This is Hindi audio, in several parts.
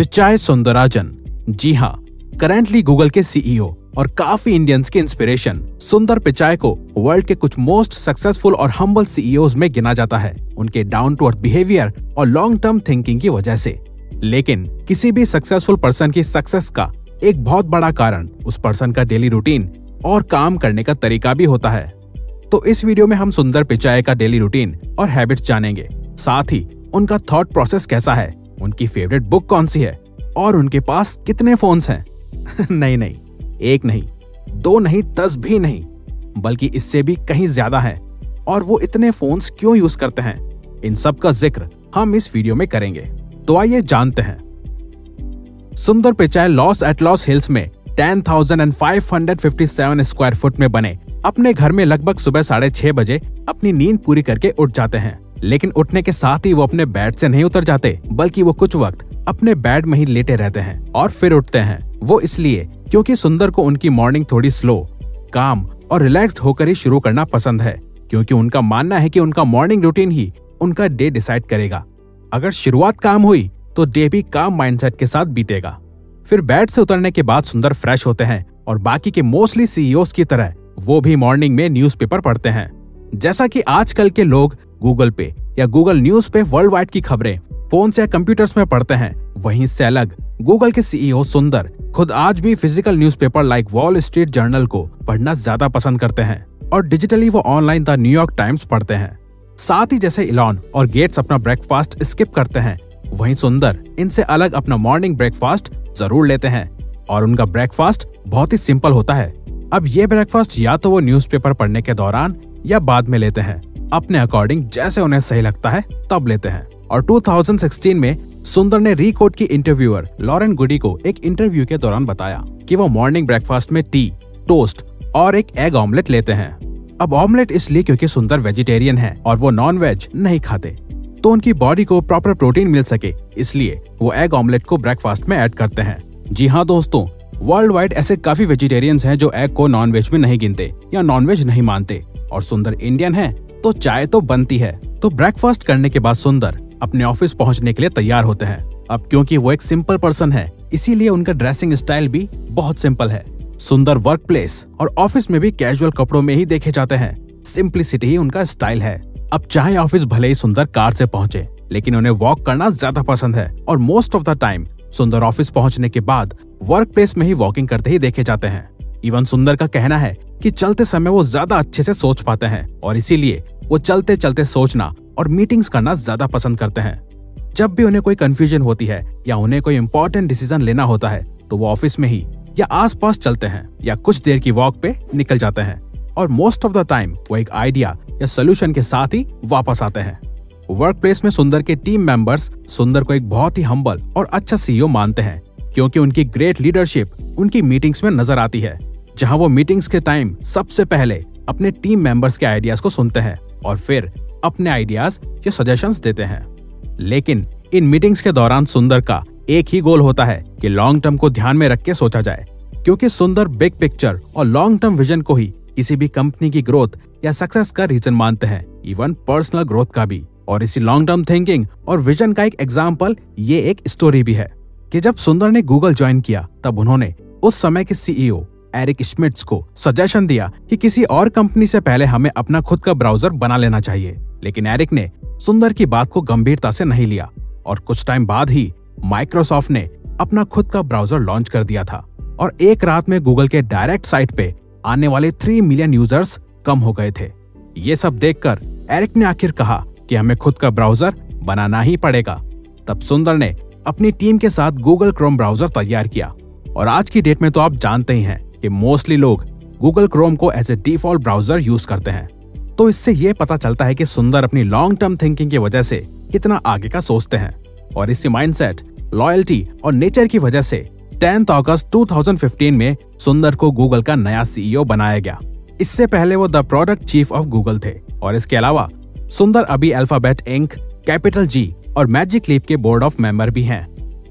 पिचाई सुंदराजन। जी हाँ करेंटली गूगल के सीईओ और काफ़ी इंडियंस के इंस्पिरेशन सुंदर पिचाई को वर्ल्ड के कुछ मोस्ट सक्सेसफुल और हम्बल सीईओ में गिना जाता है, उनके डाउन टू अर्थ बिहेवियर और लॉन्ग टर्म थिंकिंग की वजह से। लेकिन किसी भी सक्सेसफुल पर्सन की सक्सेस का एक बहुत बड़ा कारण उस पर्सन का डेली रूटीन और काम करने का तरीका भी होता है। तो इस वीडियो में हम सुंदर पिचाई का डेली रूटीन और हैबिट्स जानेंगे, साथ ही उनका थॉट प्रोसेस कैसा है उनकी फेवरेट बुक कौन सी है? और उनके पास कितने फोन्स हैं? नहीं नहीं एक नहीं दो नहीं दस भी नहीं बल्कि इससे भी कहीं ज़्यादा है। और वो इतने फोन्स क्यों यूज़ करते हैं? इन सब का ज़िक्र हम इस वीडियो में करेंगे। तो आइए जानते हैं। सुंदर पिचाई लॉस एट लॉस हिल्स में 10,557 स्क्वायर फुट में बने। अपने घर में लगभग सुबह साढ़े छह बजे अपनी नींद पूरी करके उठ जाते हैं। लेकिन उठने के साथ ही वो अपने बेड से नहीं उतर जाते, बल्कि वो कुछ वक्त अपने बेड में ही लेटे रहते हैं और फिर उठते हैं। वो इसलिए क्योंकि सुंदर को उनकी मॉर्निंग थोड़ी स्लो काम और रिलैक्स्ड होकर ही शुरू करना पसंद है, क्योंकि उनका मानना है कि उनका मॉर्निंग रूटीन ही उनका डे डिसाइड करेगा। अगर शुरुआत काम हुई तो डे भी काम माइंडसेट के साथ बीतेगा। फिर बेड से उतरने के बाद सुंदर फ्रेश होते हैं और बाकी के मोस्टली सीईओ की तरह वो भी मॉर्निंग में न्यूज़पेपर पढ़ते हैं। जैसा कि आजकल के लोग गूगल पे या गूगल न्यूज़ पे वर्ल्ड वाइड की खबरें फ़ोन से या कंप्यूटर्स में पढ़ते हैं। वहीं से अलग गूगल के सीईओ सुंदर खुद आज भी physical newspaper like Wall Street Journal को पढ़ना ज़्यादा पसंद करते हैं और डिजिटली वो ऑनलाइन द न्यूयॉर्क टाइम्स पढ़ते हैं। साथ ही जैसे इलॉन और गेट्स अपना ब्रेकफास्ट स्किप करते हैं, वहीं सुंदर इनसे अलग अपना मॉर्निंग ब्रेकफास्ट ज़रूर लेते हैं और उनका ब्रेकफास्ट बहुत ही सिंपल होता है। अब ये ब्रेकफास्ट या तो वो न्यूज़पेपर पढ़ने के दौरान या बाद में लेते हैं। अपने अकॉर्डिंग जैसे उन्हें सही लगता है, तब लेते हैं। और 2016 में सुंदर ने रिकोड की इंटरव्यूअर लॉरेन गुडी को एक इंटरव्यू के दौरान बताया कि वो मॉर्निंग ब्रेकफास्ट में टी टोस्ट और एक एग ऑमलेट लेते हैं। अब ऑमलेट इसलिए क्योंकि सुंदर वेजिटेरियन है और वो नॉन वेज नहीं खाते। तो उनकी बॉडी को प्रॉपर प्रोटीन मिल सके, इसलिए वो एग ऑमलेट को ब्रेकफास्ट में ऐड करते हैं। जी हाँ दोस्तों वर्ल्ड वाइड ऐसे काफ़ी वेजिटेरियंस हैं जो एग को नॉन वेज में नहीं गिनते या नॉन वेज नहीं मानते। और सुंदर इंडियन है तो चाय तो बनती है। तो ब्रेकफास्ट करने के बाद सुंदर अपने ऑफ़िस पहुँचने के लिए तैयार होते हैं। अब क्योंकि वो एक सिंपल पर्सन है, इसीलिए उनका ड्रेसिंग स्टाइल भी बहुत सिंपल है। सुंदर वर्क प्लेस और ऑफ़िस में भी कैजुअल कपड़ों में ही देखे जाते हैं। सिंप्लिसिटी ही उनका स्टाइल है। अब चाहे ऑफ़िस भले ही सुंदर कार से पहुँचे, लेकिन उन्हें वॉक करना ज़्यादा पसंद है। और most of the time Sundar office पहुँचने के बाद वर्क प्लेस में ही वॉकिंग करते ही देखे जाते हैं। इवन सुंदर का कहना है कि चलते समय वो ज़्यादा अच्छे से सोच पाते हैं और इसीलिए वो चलते चलते सोचना और मीटिंग्स करना ज़्यादा पसंद करते हैं। जब भी उन्हें कोई कंफ्यूजन होती है या उन्हें कोई इंपॉर्टेंट डिसीज़न लेना होता है तो वो ऑफ़िस में ही या आसपास चलते हैं या कुछ देर की वॉक पे निकल जाते हैं और मोस्ट ऑफ़ द टाइम वो एक आइडिया या सोल्यूशन के साथ ही वापस आते हैं। वर्क प्लेस में सुंदर के टीम मेंबर्स सुंदर को एक बहुत ही हम्बल और अच्छा सीईओ मानते हैं। क्योंकि उनकी ग्रेट लीडरशिप उनकी मीटिंग्स में नज़र आती है, जहाँ वो मीटिंग्स के टाइम सबसे पहले अपने टीम मेंबर्स के आइडियाज़ को सुनते हैं और फिर अपने आइडियाज़ या सजेशंस देते हैं। लेकिन इन मीटिंग्स के दौरान सुंदर का एक ही गोल होता है कि लॉन्ग टर्म को ध्यान में रख के सोचा जाए, क्योंकि सुंदर बिग पिक्चर और लॉन्ग टर्म विजन को ही किसी भी कंपनी की ग्रोथ या सक्सेस का रीजन मानते हैं इवन पर्सनल ग्रोथ का भी। और इसी लॉन्ग टर्म थिंकिंग और विजन का एक एग्ज़ाम्पल ये एक स्टोरी भी है। कि जब सुंदर ने गूगल ज्वाइन किया, तब उन्होंने उस समय के सीईओ एरिक स्मिट्स को सजेशन दिया कि किसी और कंपनी से पहले हमें अपना खुद का ब्राउज़र बना लेना चाहिए। लेकिन एरिक ने सुंदर की बात को गंभीरता से नहीं लिया और कुछ टाइम बाद ही माइक्रोसॉफ्ट ने अपना खुद का ब्राउज़र लॉन्च कर दिया था और एक रात में गूगल के डायरेक्ट साइट पे आने वाले थ्री मिलियन यूज़र्स कम हो गए थे। ये सब देखकर एरिक ने आखिर कहा कि हमें खुद का ब्राउज़र बनाना ही पड़ेगा। तब सुंदर ने अपनी टीम के साथ गूगल क्रोम ब्राउज़र तैयार किया। और आज की डेट में तो आप जानते ही हैं कि मोस्टली लोग गूगल क्रोम को as a default browser use करते हैं। तो इससे ये पता चलता है कि सुंदर अपनी लॉन्ग टर्म थिंकिंग की वजह से कितना आगे का सोचते हैं। और इसी माइंडसेट लॉयल्टी और नेचर की वजह से टेंथ अगस्त 2015 में सुंदर को गूगल का नया सीईओ बनाया गया। इससे पहले वो the product chief of Google थे। और इसके अलावा सुंदर अभी अल्फ़ाबेट इंक कैपिटल जी और मैजिक लीप के बोर्ड ऑफ़ मेंबर भी हैं।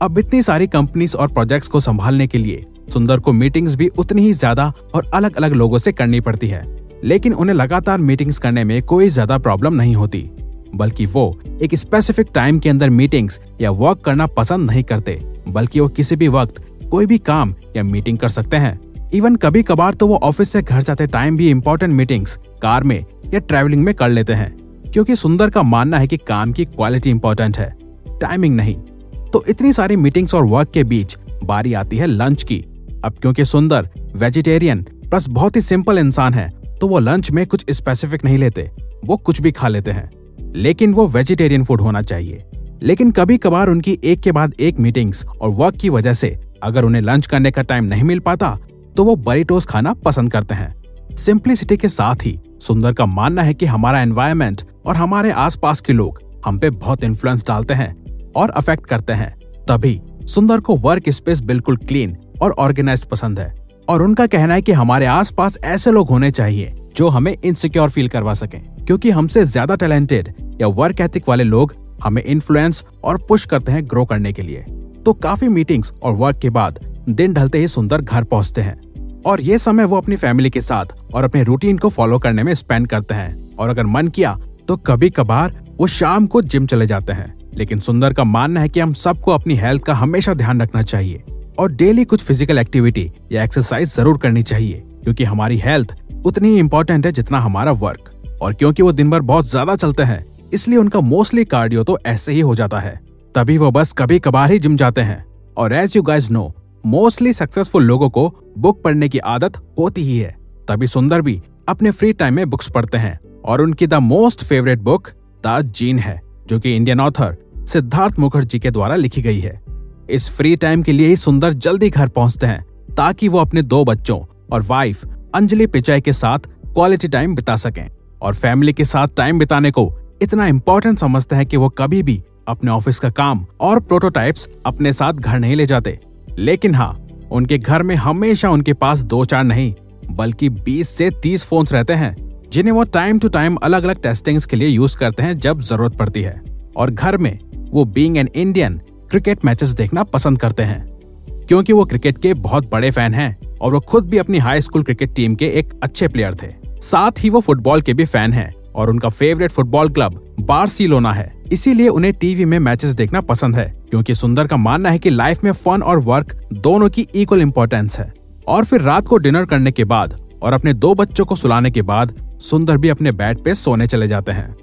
अब इतनी सारी कंपनीज़ और प्रोजेक्ट्स को संभालने के लिए सुंदर को मीटिंग्स भी उतनी ही ज़्यादा और अलग अलग लोगों से करनी पड़ती है। लेकिन उन्हें लगातार मीटिंग्स करने में कोई ज़्यादा प्रॉब्लम नहीं होती। बल्कि वो एक स्पेसिफिक टाइम के अंदर मीटिंग्स या वर्क करना पसंद नहीं करते। बल्कि वो किसी भी वक्त कोई भी काम या मीटिंग कर सकते हैं। इवन कभी कभार तो वो ऑफ़िस से घर जाते टाइम भी इम्पोर्टेंट मीटिंग्स कार में या ट्रेवलिंग में कर लेते हैं। क्योंकि सुंदर का मानना है कि काम की क्वालिटी इंपॉर्टेंट है। टाइमिंग नहीं। तो इतनी सारी मीटिंग्स और वर्क के बीच बारी आती है लंच की। अब क्योंकि सुंदर वेजिटेरियन प्लस बहुत ही सिंपल इंसान है तो वो लंच में कुछ स्पेसिफिक नहीं लेते। वो कुछ भी खा लेते हैं। लेकिन वो वेजिटेरियन फ़ूड होना चाहिए। लेकिन कभी कभार उनकी एक के बाद एक मीटिंग्स और वर्क की वजह से अगर उन्हें लंच करने का टाइम नहीं मिल पाता तो वो बरीटोस खाना पसंद करते हैं। सिंप्लिसिटी के साथ ही सुंदर का मानना है कि हमारा एनवायरमेंट और हमारे आसपास के लोग हम पे बहुत इन्फ्लुएंस डालते हैं और अफेक्ट करते हैं। तभी सुंदर को वर्क स्पेस बिल्कुल क्लीन और ऑर्गेनाइज पसंद है और उनका कहना है कि हमारे आसपास ऐसे लोग होने चाहिए जो हमें इनसिक्योर फील करवा सके। क्योंकि हमसे ज़्यादा टैलेंटेड या वर्क एथिक वाले लोग हमें इन्फ्लुएंस और पुश करते हैं ग्रो करने के लिए। तो काफ़ी मीटिंग्स और वर्क के बाद दिन ढलते ही सुंदर घर पहुँचते हैं। और ये समय वो अपनी फैमिली के साथ और अपने रूटीन को फॉलो करने में स्पेंड करते हैं। और अगर मन किया तो कभी कभार वो शाम को जिम चले जाते हैं। लेकिन सुंदर का मानना है कि हम सबको अपनी हेल्थ का हमेशा ध्यान रखना चाहिए। और डेली कुछ फ़िज़िकल एक्टिविटी या एक्सरसाइज ज़रूर करनी चाहिए, क्योंकि हमारी हेल्थ उतनी इम्पोर्टेंट है जितना हमारा वर्क और क्योंकि वो दिन भर बहुत ज़्यादा चलते हैं, इसलिए उनका मोस्टली कार्डियो तो ऐसे ही हो जाता है। तभी वो बस कभी कभार ही जिम जाते हैं। और as you guys know mostly successful लोगों को बुक पढ़ने की आदत होती ही है। तभी सुंदर भी अपने फ्री टाइम में बुक्स पढ़ते हैं और उनकी the most favourite book the gene है, जो कि इंडियन ऑथर सिद्धार्थ मुखर्जी के द्वारा लिखी गई है। इस फ्री टाइम के लिए ही सुंदर जल्दी घर पहुँचते हैं, ताकि वो अपने दो बच्चों और वाइफ अंजलि पिचाई के साथ क्वालिटी टाइम बिता सकें और फैमिली के साथ टाइम बिताने को इतना इम्पोर्टेंट समझते हैं कि वो कभी भी अपने ऑफ़िस का काम और प्रोटोटाइप्स अपने साथ घर नहीं ले जाते। लेकिन हाँ उनके घर में हमेशा उनके पास दो चार नहीं, बल्कि 20 से 30 फोन्स रहते हैं, जिन्हें वो टाइम टू टाइम अलग अलग टेस्टिंग्स के लिए यूज़ करते हैं जब ज़रूरत पड़ती है। और घर में वो being an Indian cricket matches देखना पसंद करते हैं, क्योंकि वो क्रिकेट के बहुत बड़े फ़ैन हैं और वो खुद भी अपनी हाई स्कूल क्रिकेट टीम के एक अच्छे प्लेयर थे। साथ ही वो फुटबॉल के भी फ़ैन हैं और उनका फेवरेट फुटबॉल क्लब बार्सिलोना है। इसीलिए उन्हें टीवी में मैचेस देखना पसंद है, क्योंकि सुंदर का मानना है कि लाइफ में फन और वर्क दोनों की इक्वल इम्पोर्टेंस है। और फिर रात को डिनर करने के बाद और अपने दो बच्चों को सुलाने के बाद, सुंदर भी अपने बेड पे सोने चले जाते हैं।